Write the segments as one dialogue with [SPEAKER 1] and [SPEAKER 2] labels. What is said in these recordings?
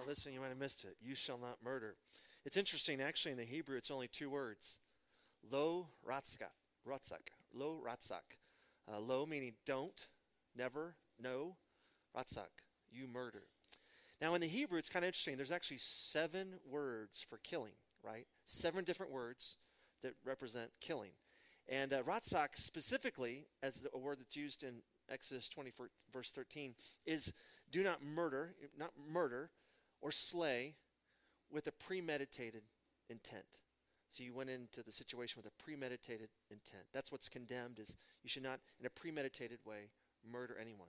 [SPEAKER 1] not listening, you might have missed it. You shall not murder. It's interesting, actually, in the Hebrew, it's only two words lo ratzak. ratzak lo ratzak. Uh, lo meaning don't, never, no. Ratzak, you murder. Now, in the Hebrew, it's kind of interesting. There's actually seven words for killing, right? Seven different words that represent killing. And uh, ratzak, specifically, as the, a word that's used in Exodus 20, verse 13, is do not murder, not murder or slay with a premeditated intent. So you went into the situation with a premeditated intent. That's what's condemned is you should not, in a premeditated way, murder anyone.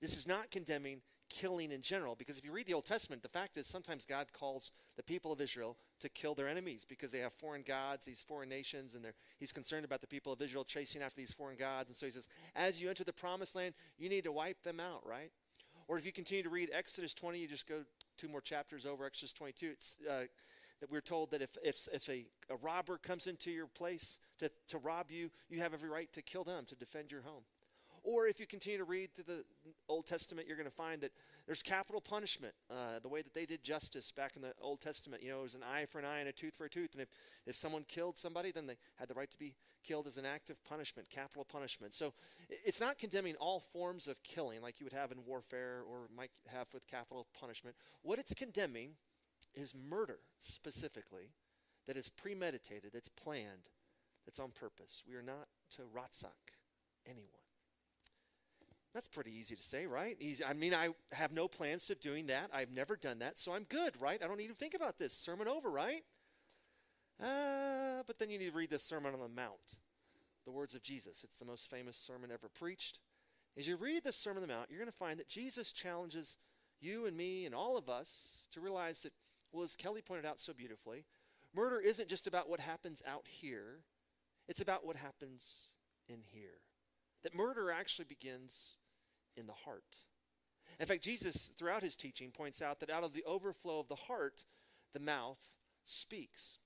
[SPEAKER 1] This is not condemning killing in general, because if you read the Old Testament, the fact is sometimes God calls the people of Israel to kill their enemies because they have foreign gods, these foreign nations, and he's concerned about the people of Israel chasing after these foreign gods. And so he says, as you enter the promised land, you need to wipe them out, right? Or if you continue to read Exodus 20, you just go two more chapters over Exodus 22. It's uh, that we're told that if, if, if a, a robber comes into your place to, to rob you, you have every right to kill them to defend your home. Or if you continue to read through the Old Testament, you're going to find that there's capital punishment. Uh, the way that they did justice back in the Old Testament, you know, it was an eye for an eye and a tooth for a tooth. And if, if someone killed somebody, then they had the right to be killed as an act of punishment, capital punishment. So it's not condemning all forms of killing like you would have in warfare or might have with capital punishment. What it's condemning is murder specifically that is premeditated, that's planned, that's on purpose. We are not to ratzak anyone. That's pretty easy to say, right? Easy. I mean, I have no plans of doing that. I've never done that, so I'm good, right? I don't need to think about this. Sermon over, right? Uh, but then you need to read the Sermon on the Mount, the words of Jesus. It's the most famous sermon ever preached. As you read the Sermon on the Mount, you're going to find that Jesus challenges you and me and all of us to realize that well, as Kelly pointed out so beautifully, murder isn't just about what happens out here, it's about what happens in here. That murder actually begins in the heart. In fact, Jesus, throughout his teaching, points out that out of the overflow of the heart, the mouth speaks.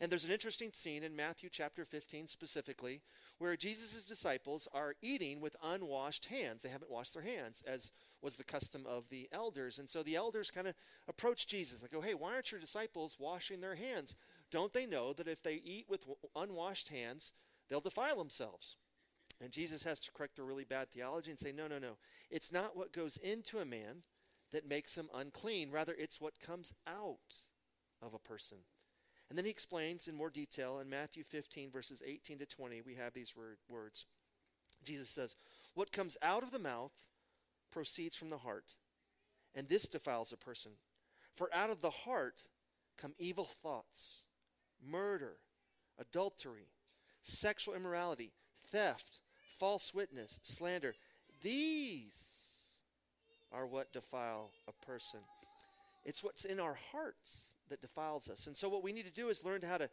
[SPEAKER 1] And there's an interesting scene in Matthew chapter 15 specifically where Jesus' disciples are eating with unwashed hands. They haven't washed their hands, as was the custom of the elders. And so the elders kind of approach Jesus and go, Hey, why aren't your disciples washing their hands? Don't they know that if they eat with unwashed hands, they'll defile themselves? And Jesus has to correct their really bad theology and say, No, no, no. It's not what goes into a man that makes him unclean. Rather, it's what comes out of a person. And then he explains in more detail in Matthew 15, verses 18 to 20, we have these word, words. Jesus says, What comes out of the mouth proceeds from the heart, and this defiles a person. For out of the heart come evil thoughts, murder, adultery, sexual immorality, theft, false witness, slander. These are what defile a person. It's what's in our hearts that defiles us. And so, what we need to do is learn how to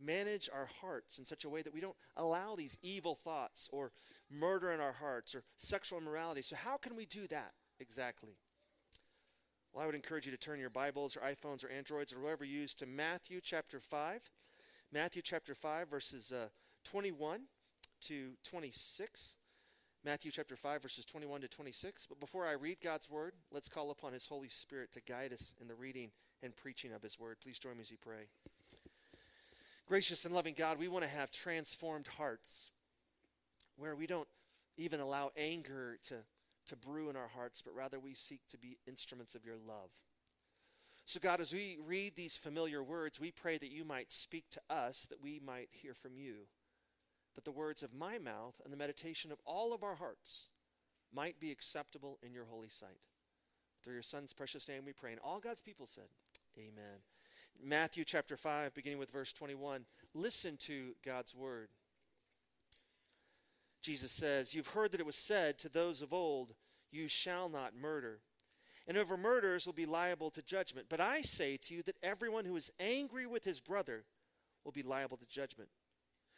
[SPEAKER 1] manage our hearts in such a way that we don't allow these evil thoughts or murder in our hearts or sexual immorality. So, how can we do that exactly? Well, I would encourage you to turn your Bibles or iPhones or Androids or whatever you use to Matthew chapter 5. Matthew chapter 5, verses uh, 21 to 26. Matthew chapter 5, verses 21 to 26. But before I read God's word, let's call upon His Holy Spirit to guide us in the reading and preaching of His word. Please join me as we pray. Gracious and loving God, we want to have transformed hearts where we don't even allow anger to, to brew in our hearts, but rather we seek to be instruments of your love. So, God, as we read these familiar words, we pray that you might speak to us, that we might hear from you, that the words of my mouth and the meditation of all of our hearts might be acceptable in your holy sight. Through your Son's precious name we pray. And all God's people said, Amen. Matthew chapter 5, beginning with verse 21. Listen to God's word. Jesus says, You've heard that it was said to those of old, You shall not murder. And whoever murders will be liable to judgment. But I say to you that everyone who is angry with his brother will be liable to judgment.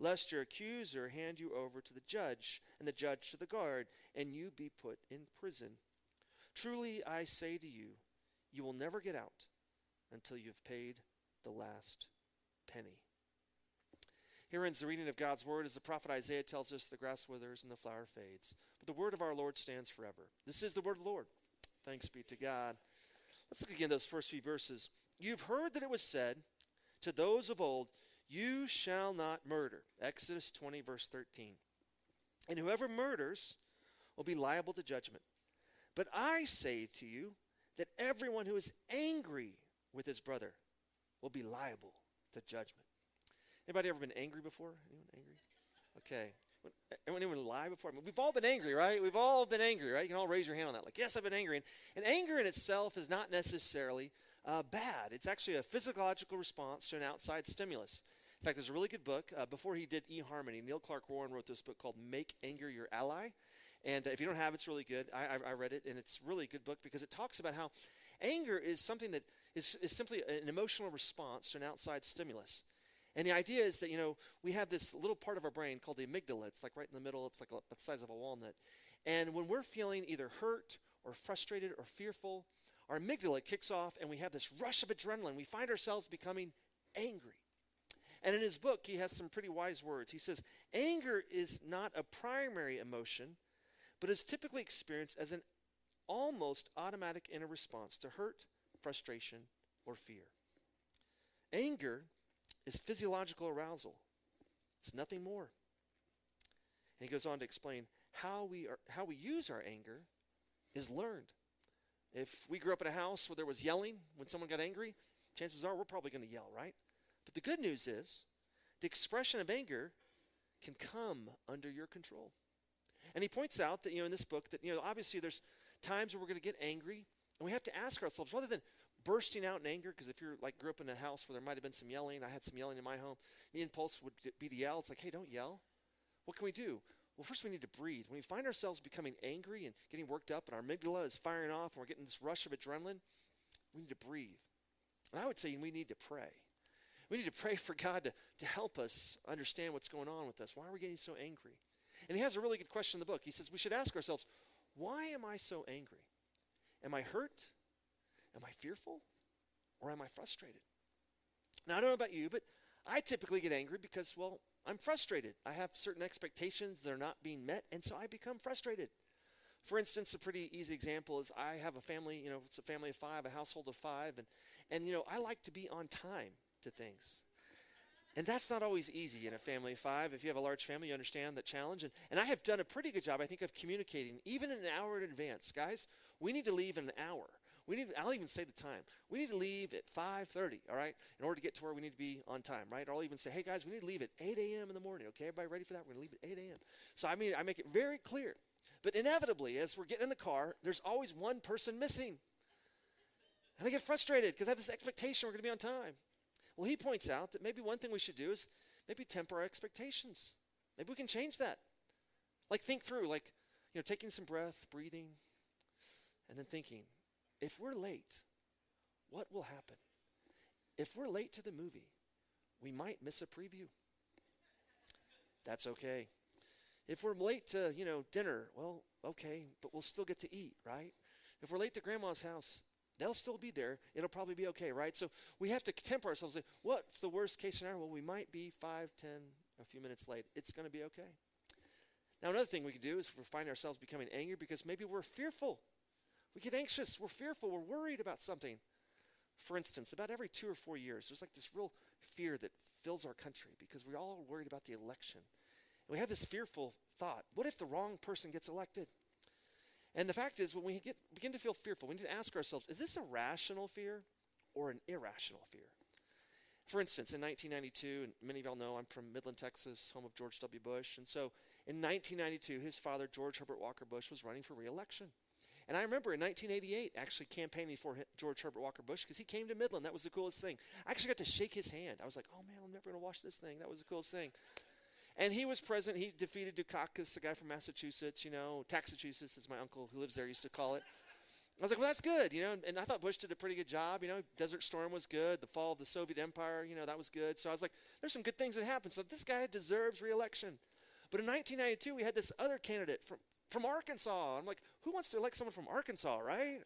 [SPEAKER 1] lest your accuser hand you over to the judge, and the judge to the guard, and you be put in prison. Truly I say to you, you will never get out until you have paid the last penny. Here ends the reading of God's word as the prophet Isaiah tells us the grass withers and the flower fades. But the word of our Lord stands forever. This is the word of the Lord. Thanks be to God. Let's look again those first few verses. You've heard that it was said to those of old, You shall not murder. Exodus 20, verse 13. And whoever murders will be liable to judgment. But I say to you that everyone who is angry with his brother will be liable to judgment. Anybody ever been angry before? Anyone angry? Okay. Anyone, lie before? I mean, we've all been angry, right? We've all been angry, right? You can all raise your hand on that. Like, yes, I've been angry. And, and anger in itself is not necessarily uh, bad. It's actually a physiological response to an outside stimulus. In fact, there's a really good book. Uh, before he did eHarmony, Neil Clark Warren wrote this book called Make Anger Your Ally. And uh, if you don't have it, it's really good. I, I, I, read it, and it's really a good book because it talks about how anger is something that is, is simply an emotional response to an outside stimulus. And the idea is that, you know, we have this little part of our brain called the amygdala. It's like right in the middle, it's like a, the size of a walnut. And when we're feeling either hurt or frustrated or fearful, our amygdala kicks off and we have this rush of adrenaline. We find ourselves becoming angry. And in his book, he has some pretty wise words. He says, Anger is not a primary emotion, but is typically experienced as an almost automatic inner response to hurt, frustration, or fear. Anger is physiological arousal. It's nothing more. And he goes on to explain how we are, how we use our anger is learned. If we grew up in a house where there was yelling when someone got angry, chances are we're probably going to yell, right? But the good news is the expression of anger can come under your control. And he points out that, you know, in this book that, you know, obviously there's times where we're going to get angry, and we have to ask ourselves, rather than bursting out in anger, because if you're like grew up in a house where there might have been some yelling, I had some yelling in my home, the impulse would be to yell. It's like, hey, don't yell. What can we do? Well, first we need to breathe. When we find ourselves becoming angry and getting worked up, and our amygdala is firing off, and we're getting this rush of adrenaline, we need to breathe. And I would say we need to pray. We need to pray for God to, to help us understand what's going on with us. Why are we getting so angry? And he has a really good question in the book. He says we should ask ourselves, why am I so angry? Am I hurt? Am I fearful? Or am I frustrated? Now, I don't know about you, but I typically get angry because, well, I'm frustrated. I have certain expectations that are not being met, and so I become frustrated. For instance, a pretty easy example is I have a family, you know, it's a family of five, a household of five, and, and you know, I like to be on time to things. And that's not always easy in a family of five. If you have a large family, you understand that challenge. And, and I have done a pretty good job, I think, of communicating, even an hour in advance. Guys, we need to leave in an hour. We need, I'll even say the time. We need to leave at 5.30, all right, in order to get to where we need to be on time, right? Or I'll even say, hey, guys, we need to leave at 8 a.m. in the morning, okay? Everybody ready for that? We're going to leave at 8 a.m. So, I mean, I make it very clear. But inevitably, as we're getting in the car, there's always one person missing. And I get frustrated because I have this expectation we're going to be on time. Well, he points out that maybe one thing we should do is maybe temper our expectations. Maybe we can change that. Like think through, like, you know, taking some breath, breathing, and then thinking, if we're late, what will happen? If we're late to the movie, we might miss a preview. That's okay. If we're late to, you know, dinner, well, okay, but we'll still get to eat, right? If we're late to grandma's house, They'll still be there. It'll probably be okay, right? So we have to temper ourselves. Say, what's the worst case scenario? Well, we might be five, ten, a few minutes late. It's going to be okay. Now, another thing we can do is we find ourselves becoming angry because maybe we're fearful. We get anxious. We're fearful. We're worried about something. For instance, about every two or four years, there's like this real fear that fills our country because we're all worried about the election. And we have this fearful thought what if the wrong person gets elected? And the fact is, when we get, begin to feel fearful, we need to ask ourselves is this a rational fear or an irrational fear? For instance, in 1992, and many of y'all know I'm from Midland, Texas, home of George W. Bush. And so in 1992, his father, George Herbert Walker Bush, was running for reelection. And I remember in 1988 actually campaigning for George Herbert Walker Bush because he came to Midland. That was the coolest thing. I actually got to shake his hand. I was like, oh man, I'm never going to watch this thing. That was the coolest thing. And he was president. He defeated Dukakis, the guy from Massachusetts, you know, Taxachusetts, as my uncle who lives there used to call it. I was like, well, that's good, you know. And, and I thought Bush did a pretty good job. You know, Desert Storm was good. The fall of the Soviet Empire, you know, that was good. So I was like, there's some good things that happened. So this guy deserves reelection. But in 1992, we had this other candidate from, from Arkansas. I'm like, who wants to elect someone from Arkansas, right?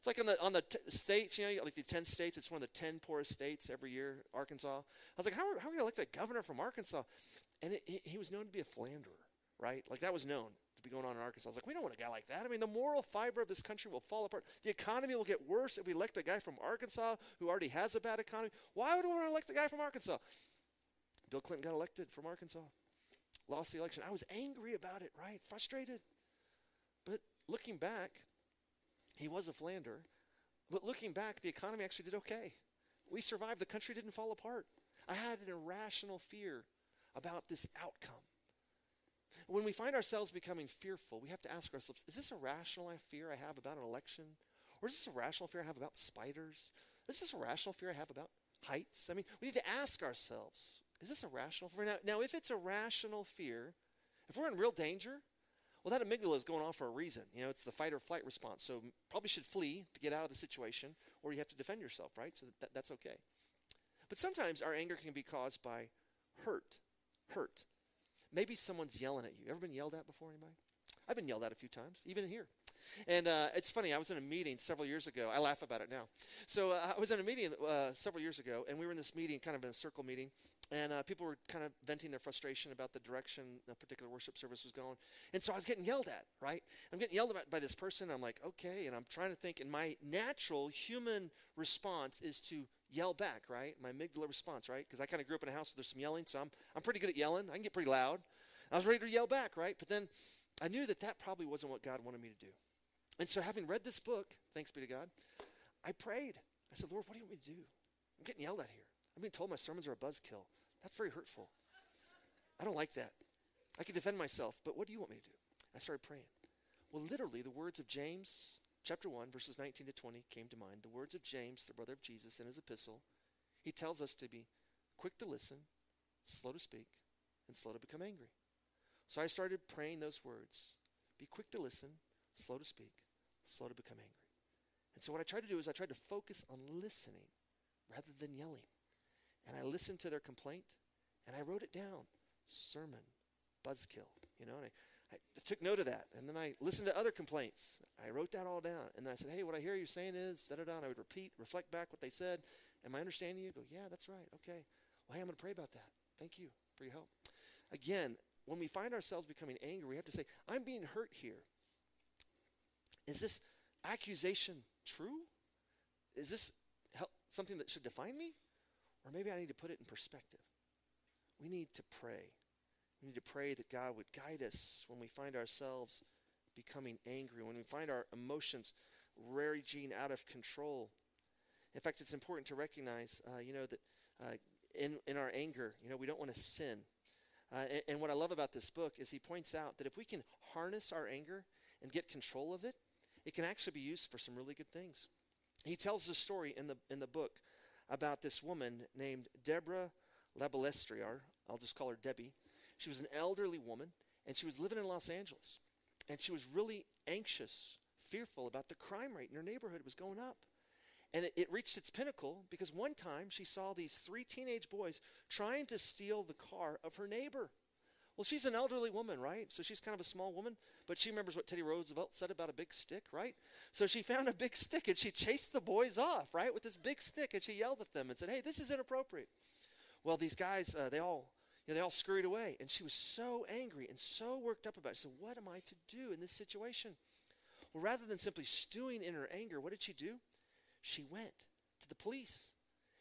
[SPEAKER 1] It's like on the on the t- states, you know, like the 10 states. It's one of the 10 poorest states every year, Arkansas. I was like, how, how are we elect a governor from Arkansas? And it, he, he was known to be a philanderer, right? Like that was known to be going on in Arkansas. I was like, we don't want a guy like that. I mean, the moral fiber of this country will fall apart. The economy will get worse if we elect a guy from Arkansas who already has a bad economy. Why would we want to elect a guy from Arkansas? Bill Clinton got elected from Arkansas, lost the election. I was angry about it, right? Frustrated. But looking back, he was a philanderer. But looking back, the economy actually did okay. We survived. The country didn't fall apart. I had an irrational fear about this outcome. When we find ourselves becoming fearful, we have to ask ourselves is this a rational fear I have about an election? Or is this a rational fear I have about spiders? Is this a rational fear I have about heights? I mean, we need to ask ourselves is this a rational fear? Now, now if it's a rational fear, if we're in real danger, well, that amygdala is going off for a reason. You know, it's the fight or flight response. So probably should flee to get out of the situation, or you have to defend yourself, right? So that, that's okay. But sometimes our anger can be caused by hurt. Hurt. Maybe someone's yelling at you. Ever been yelled at before, anybody? I've been yelled at a few times, even here. And uh, it's funny, I was in a meeting several years ago. I laugh about it now. So uh, I was in a meeting uh, several years ago, and we were in this meeting, kind of in a circle meeting, and uh, people were kind of venting their frustration about the direction a particular worship service was going. And so I was getting yelled at, right? I'm getting yelled at by this person. I'm like, okay. And I'm trying to think, and my natural human response is to yell back, right? My amygdala response, right? Because I kind of grew up in a house where there's some yelling, so I'm, I'm pretty good at yelling. I can get pretty loud. I was ready to yell back, right? But then I knew that that probably wasn't what God wanted me to do. And so, having read this book, thanks be to God, I prayed. I said, Lord, what do you want me to do? I'm getting yelled at here. I'm being told my sermons are a buzzkill. That's very hurtful. I don't like that. I can defend myself, but what do you want me to do? I started praying. Well, literally, the words of James chapter 1, verses 19 to 20 came to mind. The words of James, the brother of Jesus, in his epistle. He tells us to be quick to listen, slow to speak, and slow to become angry. So I started praying those words be quick to listen, slow to speak, slow to become angry. And so what I tried to do is I tried to focus on listening rather than yelling. And I listened to their complaint and I wrote it down. Sermon, buzzkill, you know, and I, I took note of that. And then I listened to other complaints. I wrote that all down. And then I said, hey, what I hear you saying is, da da da. I would repeat, reflect back what they said. Am I understanding you? Go, yeah, that's right. Okay. Well, hey, I'm going to pray about that. Thank you for your help. Again, when we find ourselves becoming angry, we have to say, I'm being hurt here. Is this accusation true? Is this help, something that should define me? Or maybe I need to put it in perspective. We need to pray. We need to pray that God would guide us when we find ourselves becoming angry, when we find our emotions raging out of control. In fact, it's important to recognize, uh, you know, that uh, in, in our anger, you know, we don't want to sin. Uh, and, and what I love about this book is he points out that if we can harness our anger and get control of it, it can actually be used for some really good things. He tells the story in the, in the book about this woman named Deborah Labalestriar. I'll just call her Debbie. She was an elderly woman, and she was living in Los Angeles. And she was really anxious, fearful about the crime rate in her neighborhood was going up. And it, it, reached its pinnacle because one time she saw these three teenage boys trying to steal the car of her neighbor. Well, she's an elderly woman, right? So she's kind of a small woman, but she remembers what Teddy Roosevelt said about a big stick, right? So she found a big stick and she chased the boys off, right, with this big stick, and she yelled at them and said, "Hey, this is inappropriate." Well, these guys, uh, they all, you know, they all scurried away, and she was so angry and so worked up about it. She said, "What am I to do in this situation?" Well, rather than simply stewing in her anger, what did she do? She went to the police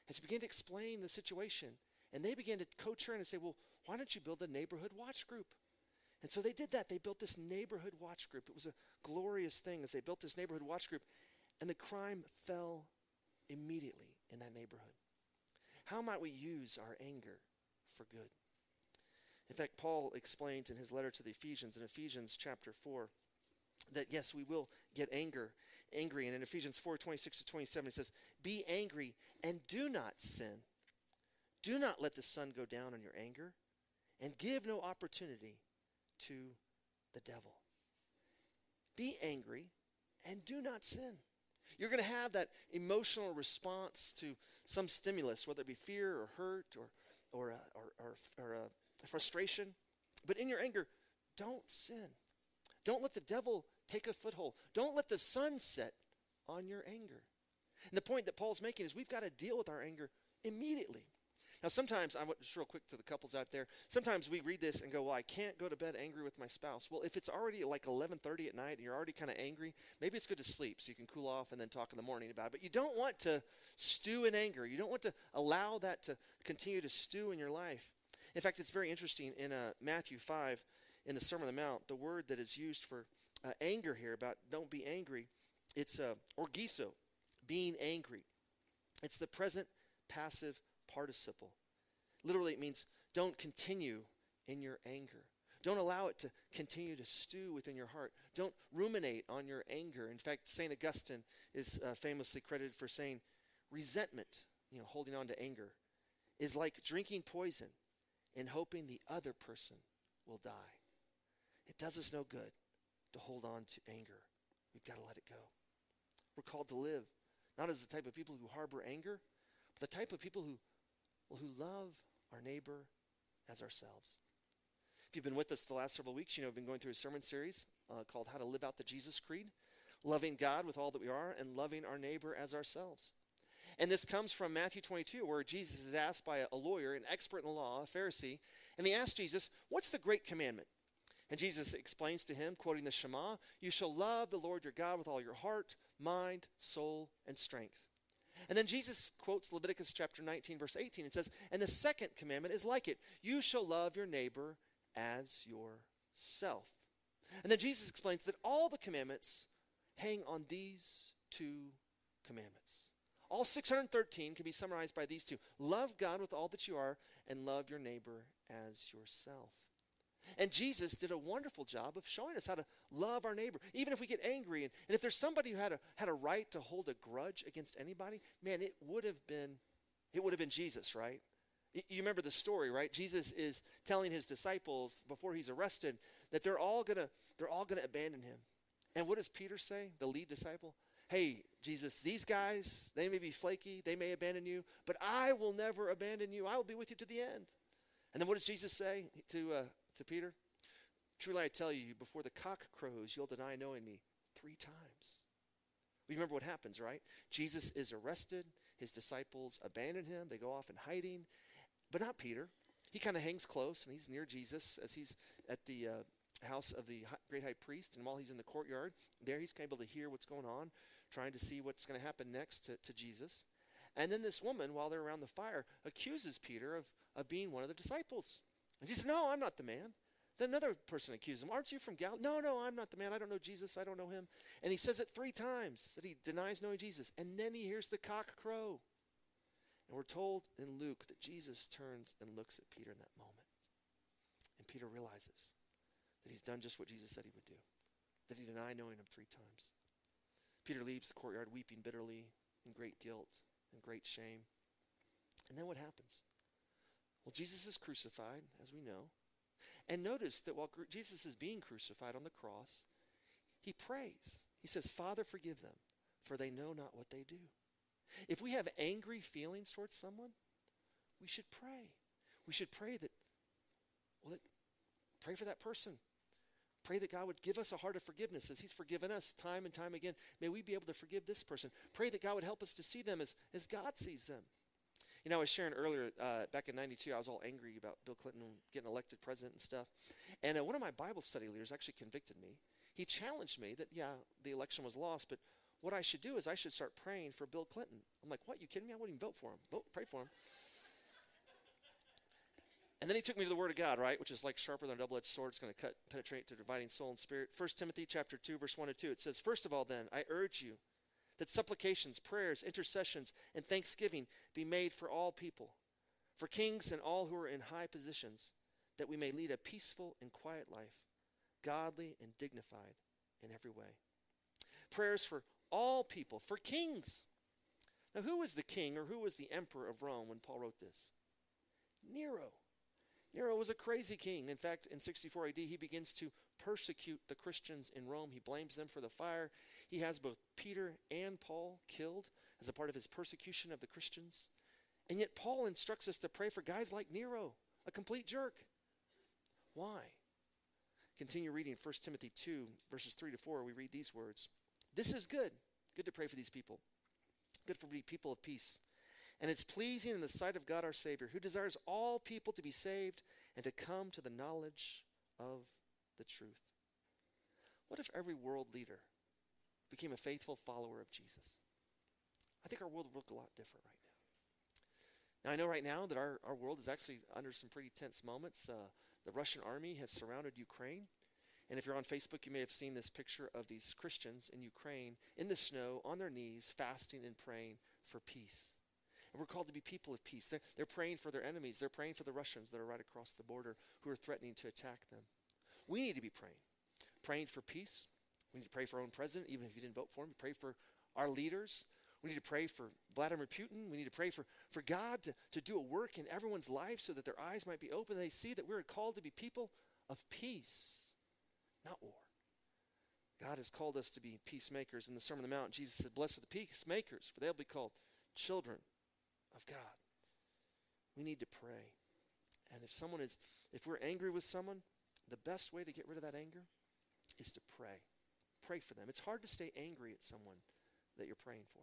[SPEAKER 1] and she began to explain the situation. And they began to coach her and say, Well, why don't you build a neighborhood watch group? And so they did that. They built this neighborhood watch group. It was a glorious thing as they built this neighborhood watch group, and the crime fell immediately in that neighborhood. How might we use our anger for good? In fact, Paul explains in his letter to the Ephesians, in Ephesians chapter 4, that yes, we will get anger, angry. And in Ephesians 4 26 to 27, he says, Be angry and do not sin. Do not let the sun go down on your anger, and give no opportunity to the devil. Be angry and do not sin. You're going to have that emotional response to some stimulus, whether it be fear or hurt or, or, uh, or, or, or uh, frustration. But in your anger, don't sin. Don't let the devil take a foothold. Don't let the sun set on your anger. And the point that Paul's making is we've got to deal with our anger immediately. Now, sometimes, I want just real quick to the couples out there. Sometimes we read this and go, "Well, I can't go to bed angry with my spouse." Well, if it's already like 11:30 at night and you're already kind of angry, maybe it's good to sleep so you can cool off and then talk in the morning about it. But you don't want to stew in anger. You don't want to allow that to continue to stew in your life. In fact, it's very interesting in uh, Matthew 5, in the Sermon on the Mount, the word that is used for uh, anger here about don't be angry, it's uh, orgiso, being angry. It's the present passive participle. Literally, it means don't continue in your anger. Don't allow it to continue to stew within your heart. Don't ruminate on your anger. In fact, St. Augustine is uh, famously credited for saying resentment, you know, holding on to anger, is like drinking poison and hoping the other person will die. It does us no good to hold on to anger. We've got to let it go. We're called to live not as the type of people who harbor anger, but the type of people who, who love our neighbor as ourselves. If you've been with us the last several weeks, you know, I've been going through a sermon series uh, called How to Live Out the Jesus Creed, loving God with all that we are and loving our neighbor as ourselves. And this comes from Matthew 22, where Jesus is asked by a lawyer, an expert in the law, a Pharisee, and he asks Jesus, What's the great commandment? And Jesus explains to him, quoting the Shema, You shall love the Lord your God with all your heart, mind, soul, and strength. And then Jesus quotes Leviticus chapter 19, verse 18, and says, And the second commandment is like it you shall love your neighbor as yourself. And then Jesus explains that all the commandments hang on these two commandments. All 613 can be summarized by these two love God with all that you are, and love your neighbor as yourself. And Jesus did a wonderful job of showing us how to love our neighbor, even if we get angry. And, and if there's somebody who had a, had a right to hold a grudge against anybody, man, it would have been, it would have been Jesus, right? You remember the story, right? Jesus is telling his disciples before he's arrested that they're all gonna, they're all gonna abandon him. And what does Peter say, the lead disciple? Hey, Jesus, these guys, they may be flaky, they may abandon you, but I will never abandon you. I will be with you to the end. And then what does Jesus say to, uh, to Peter? Truly I tell you, before the cock crows, you'll deny knowing me three times. We remember what happens, right? Jesus is arrested. His disciples abandon him. They go off in hiding. But not Peter. He kind of hangs close and he's near Jesus as he's at the uh, house of the great high priest. And while he's in the courtyard, there he's able to hear what's going on, trying to see what's going to happen next to, to Jesus. And then this woman, while they're around the fire, accuses Peter of, of being one of the disciples. And he says, No, I'm not the man. Then another person accuses him, Aren't you from Galilee? No, no, I'm not the man. I don't know Jesus. I don't know him. And he says it three times that he denies knowing Jesus. And then he hears the cock crow. And we're told in Luke that Jesus turns and looks at Peter in that moment. And Peter realizes that he's done just what Jesus said he would do, that he denied knowing him three times. Peter leaves the courtyard weeping bitterly in great guilt and great shame. And then what happens? Well, Jesus is crucified, as we know. And notice that while Jesus is being crucified on the cross, he prays. He says, Father, forgive them, for they know not what they do. If we have angry feelings towards someone, we should pray. We should pray that, well, that, pray for that person. Pray that God would give us a heart of forgiveness as He's forgiven us time and time again. May we be able to forgive this person. Pray that God would help us to see them as, as God sees them. You know, I was sharing earlier uh, back in 92, I was all angry about Bill Clinton getting elected president and stuff. And uh, one of my Bible study leaders actually convicted me. He challenged me that, yeah, the election was lost, but what I should do is I should start praying for Bill Clinton. I'm like, what? You kidding me? I wouldn't even vote for him. Vote, pray for him. And then he took me to the Word of God, right, which is like sharper than a double-edged sword. It's going to cut, penetrate to dividing soul and spirit. First Timothy chapter 2, verse 1 and 2. It says, First of all, then, I urge you that supplications, prayers, intercessions, and thanksgiving be made for all people, for kings and all who are in high positions, that we may lead a peaceful and quiet life, godly and dignified in every way. Prayers for all people, for kings. Now, who was the king or who was the emperor of Rome when Paul wrote this? Nero. Nero was a crazy king. In fact, in 64 AD, he begins to persecute the Christians in Rome. He blames them for the fire. He has both Peter and Paul killed as a part of his persecution of the Christians. And yet, Paul instructs us to pray for guys like Nero, a complete jerk. Why? Continue reading 1 Timothy 2, verses 3 to 4. We read these words This is good. Good to pray for these people. Good for people of peace. And it's pleasing in the sight of God our Savior, who desires all people to be saved and to come to the knowledge of the truth. What if every world leader became a faithful follower of Jesus? I think our world would look a lot different right now. Now, I know right now that our, our world is actually under some pretty tense moments. Uh, the Russian army has surrounded Ukraine. And if you're on Facebook, you may have seen this picture of these Christians in Ukraine in the snow, on their knees, fasting and praying for peace. And we're called to be people of peace. They're, they're praying for their enemies. They're praying for the Russians that are right across the border who are threatening to attack them. We need to be praying. Praying for peace. We need to pray for our own president, even if you didn't vote for him. We pray for our leaders. We need to pray for Vladimir Putin. We need to pray for, for God to, to do a work in everyone's life so that their eyes might be open. They see that we're called to be people of peace, not war. God has called us to be peacemakers. In the Sermon on the Mount, Jesus said, Blessed are the peacemakers, for they'll be called children of God. We need to pray. And if someone is, if we're angry with someone, the best way to get rid of that anger is to pray. Pray for them. It's hard to stay angry at someone that you're praying for.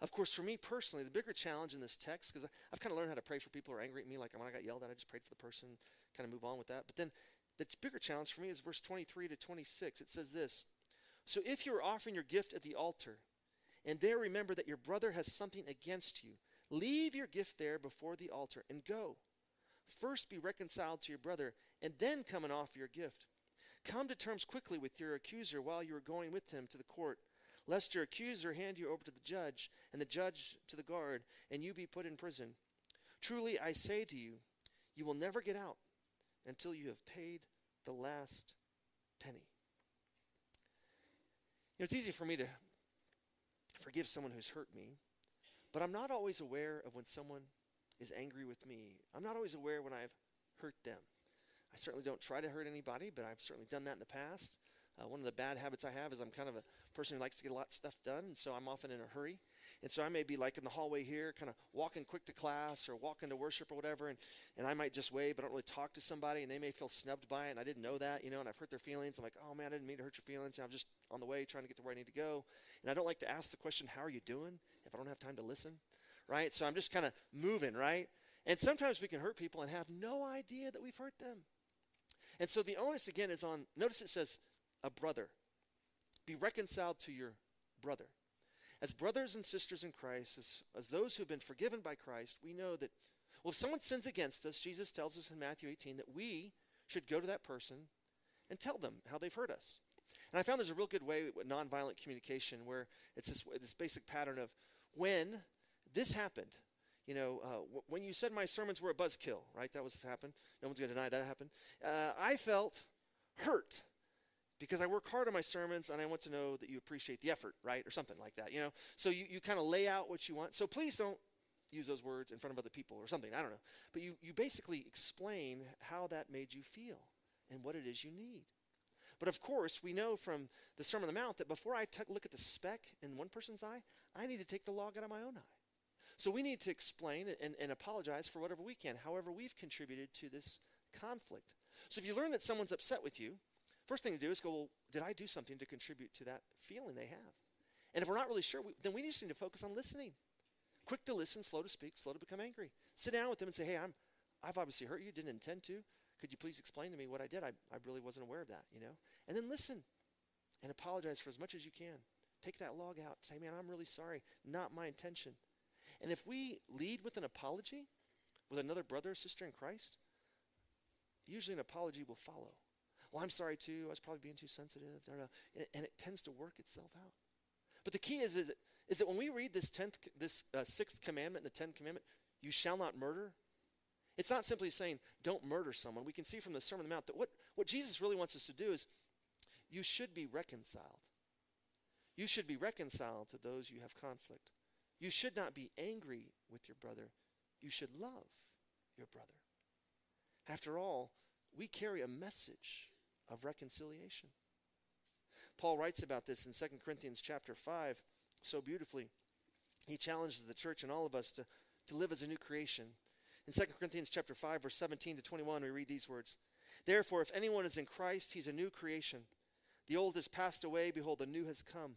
[SPEAKER 1] Of course, for me personally, the bigger challenge in this text, because I've kind of learned how to pray for people who are angry at me, like when I got yelled at, I just prayed for the person, kind of move on with that. But then the bigger challenge for me is verse 23 to 26. It says this So if you are offering your gift at the altar, and there remember that your brother has something against you, leave your gift there before the altar and go. First be reconciled to your brother, and then come and offer your gift. Come to terms quickly with your accuser while you are going with him to the court, lest your accuser hand you over to the judge, and the judge to the guard, and you be put in prison. Truly I say to you, you will never get out until you have paid the last penny. You know, it's easy for me to forgive someone who's hurt me, but I'm not always aware of when someone is angry with me. I'm not always aware when I've hurt them. I certainly don't try to hurt anybody, but I've certainly done that in the past. Uh, one of the bad habits I have is I'm kind of a person who likes to get a lot of stuff done, and so I'm often in a hurry. And so I may be like in the hallway here, kind of walking quick to class or walking to worship or whatever, and, and I might just wave, but I don't really talk to somebody, and they may feel snubbed by it, and I didn't know that, you know, and I've hurt their feelings. I'm like, oh man, I didn't mean to hurt your feelings. I'm just on the way trying to get to where I need to go. And I don't like to ask the question, how are you doing, if I don't have time to listen, right? So I'm just kind of moving, right? And sometimes we can hurt people and have no idea that we've hurt them. And so the onus again is on, notice it says, a brother. Be reconciled to your brother. As brothers and sisters in Christ, as, as those who have been forgiven by Christ, we know that, well, if someone sins against us, Jesus tells us in Matthew 18 that we should go to that person and tell them how they've hurt us. And I found there's a real good way with nonviolent communication where it's this, this basic pattern of when this happened, you know, uh, w- when you said my sermons were a buzzkill, right? That was happened. No one's going to deny that happened. Uh, I felt hurt because I work hard on my sermons and I want to know that you appreciate the effort, right? Or something like that, you know? So you, you kind of lay out what you want. So please don't use those words in front of other people or something. I don't know. But you, you basically explain how that made you feel and what it is you need. But of course, we know from the Sermon on the Mount that before I t- look at the speck in one person's eye, I need to take the log out of my own eye. So we need to explain and, and apologize for whatever we can, however we've contributed to this conflict. So if you learn that someone's upset with you, first thing to do is go, well, did I do something to contribute to that feeling they have? And if we're not really sure, we, then we just need to focus on listening. Quick to listen, slow to speak, slow to become angry. Sit down with them and say, hey, I'm, I've obviously hurt you, didn't intend to. Could you please explain to me what I did? I, I really wasn't aware of that, you know? And then listen and apologize for as much as you can. Take that log out. Say, man, I'm really sorry. Not my intention. And if we lead with an apology with another brother or sister in Christ, usually an apology will follow. Well, I'm sorry too. I was probably being too sensitive. And, it tends to work itself out. But the key is, is, that, is that when we read this, tenth, this uh, sixth commandment, and the tenth commandment, you shall not murder, it's not simply saying don't murder someone. We can see from the Sermon on the Mount that what, what Jesus really wants us to do is you should be reconciled. You should be reconciled to those you have conflict. You should not be angry with your brother. You should love your brother. After all, we carry a message of reconciliation. Paul writes about this in 2 Corinthians chapter 5 so beautifully. He challenges the church and all of us to, to live as a new creation. In 2 Corinthians chapter 5 verse 17 to 21 we read these words. Therefore if anyone is in Christ he's a new creation. The old has passed away behold the new has come.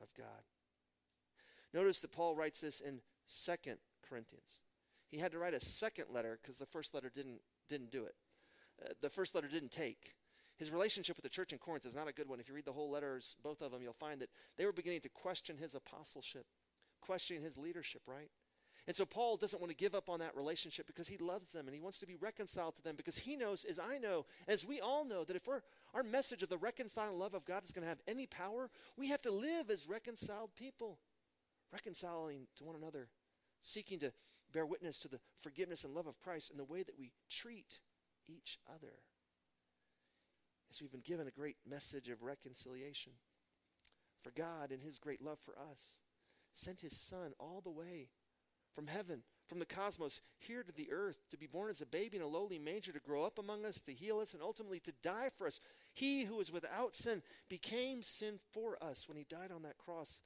[SPEAKER 1] of God. Notice that Paul writes this in Second Corinthians. He had to write a second letter because the first letter didn't, didn't do it. Uh, the first letter didn't take. His relationship with the church in Corinth is not a good one. If you read the whole letters, both of them, you'll find that they were beginning to question his apostleship, questioning his leadership, right? And so Paul doesn't want to give up on that relationship because he loves them and he wants to be reconciled to them because he knows, as I know, as we all know, that if our message of the reconciling love of God is going to have any power, we have to live as reconciled people, reconciling to one another, seeking to bear witness to the forgiveness and love of Christ in the way that we treat each other. As we've been given a great message of reconciliation. For God, in His great love for us, sent His Son all the way from heaven, from the cosmos, here to the earth, to be born as a baby in a lowly manger, to grow up among us, to heal us, and ultimately to die for us. He who is without sin became sin for us when He died on that cross.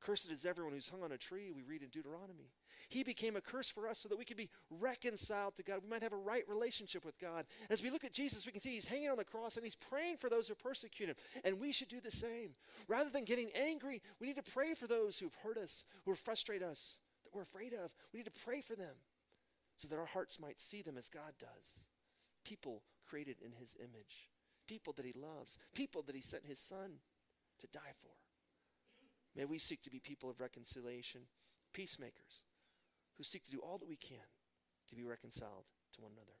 [SPEAKER 1] Cursed is everyone who's hung on a tree, we read in Deuteronomy. He became a curse for us so that we could be reconciled to God. We might have a right relationship with God. As we look at Jesus, we can see he's hanging on the cross and he's praying for those who persecute him. And we should do the same. Rather than getting angry, we need to pray for those who've hurt us, who frustrate us, we're afraid of. We need to pray for them so that our hearts might see them as God does. People created in his image, people that he loves, people that he sent his son to die for. May we seek to be people of reconciliation, peacemakers who seek to do all that we can to be reconciled to one another,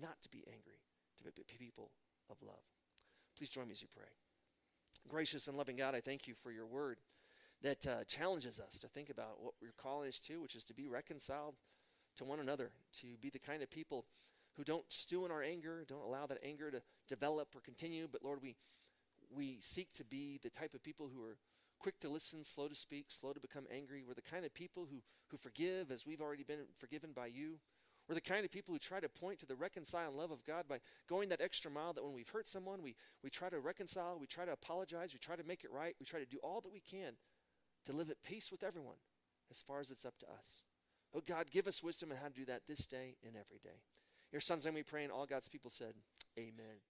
[SPEAKER 1] not to be angry, to be people of love. Please join me as you pray. Gracious and loving God, I thank you for your word that uh, challenges us to think about what we're calling us to, which is to be reconciled to one another, to be the kind of people who don't stew in our anger, don't allow that anger to develop or continue, but Lord, we we seek to be the type of people who are quick to listen, slow to speak, slow to become angry. We're the kind of people who, who forgive as we've already been forgiven by you. We're the kind of people who try to point to the reconciling love of God by going that extra mile that when we've hurt someone, we, we try to reconcile, we try to apologize, we try to make it right, we try to do all that we can to live at peace with everyone as far as it's up to us. Oh God, give us wisdom on how to do that this day and every day. Your son's name we pray, and all God's people said, Amen.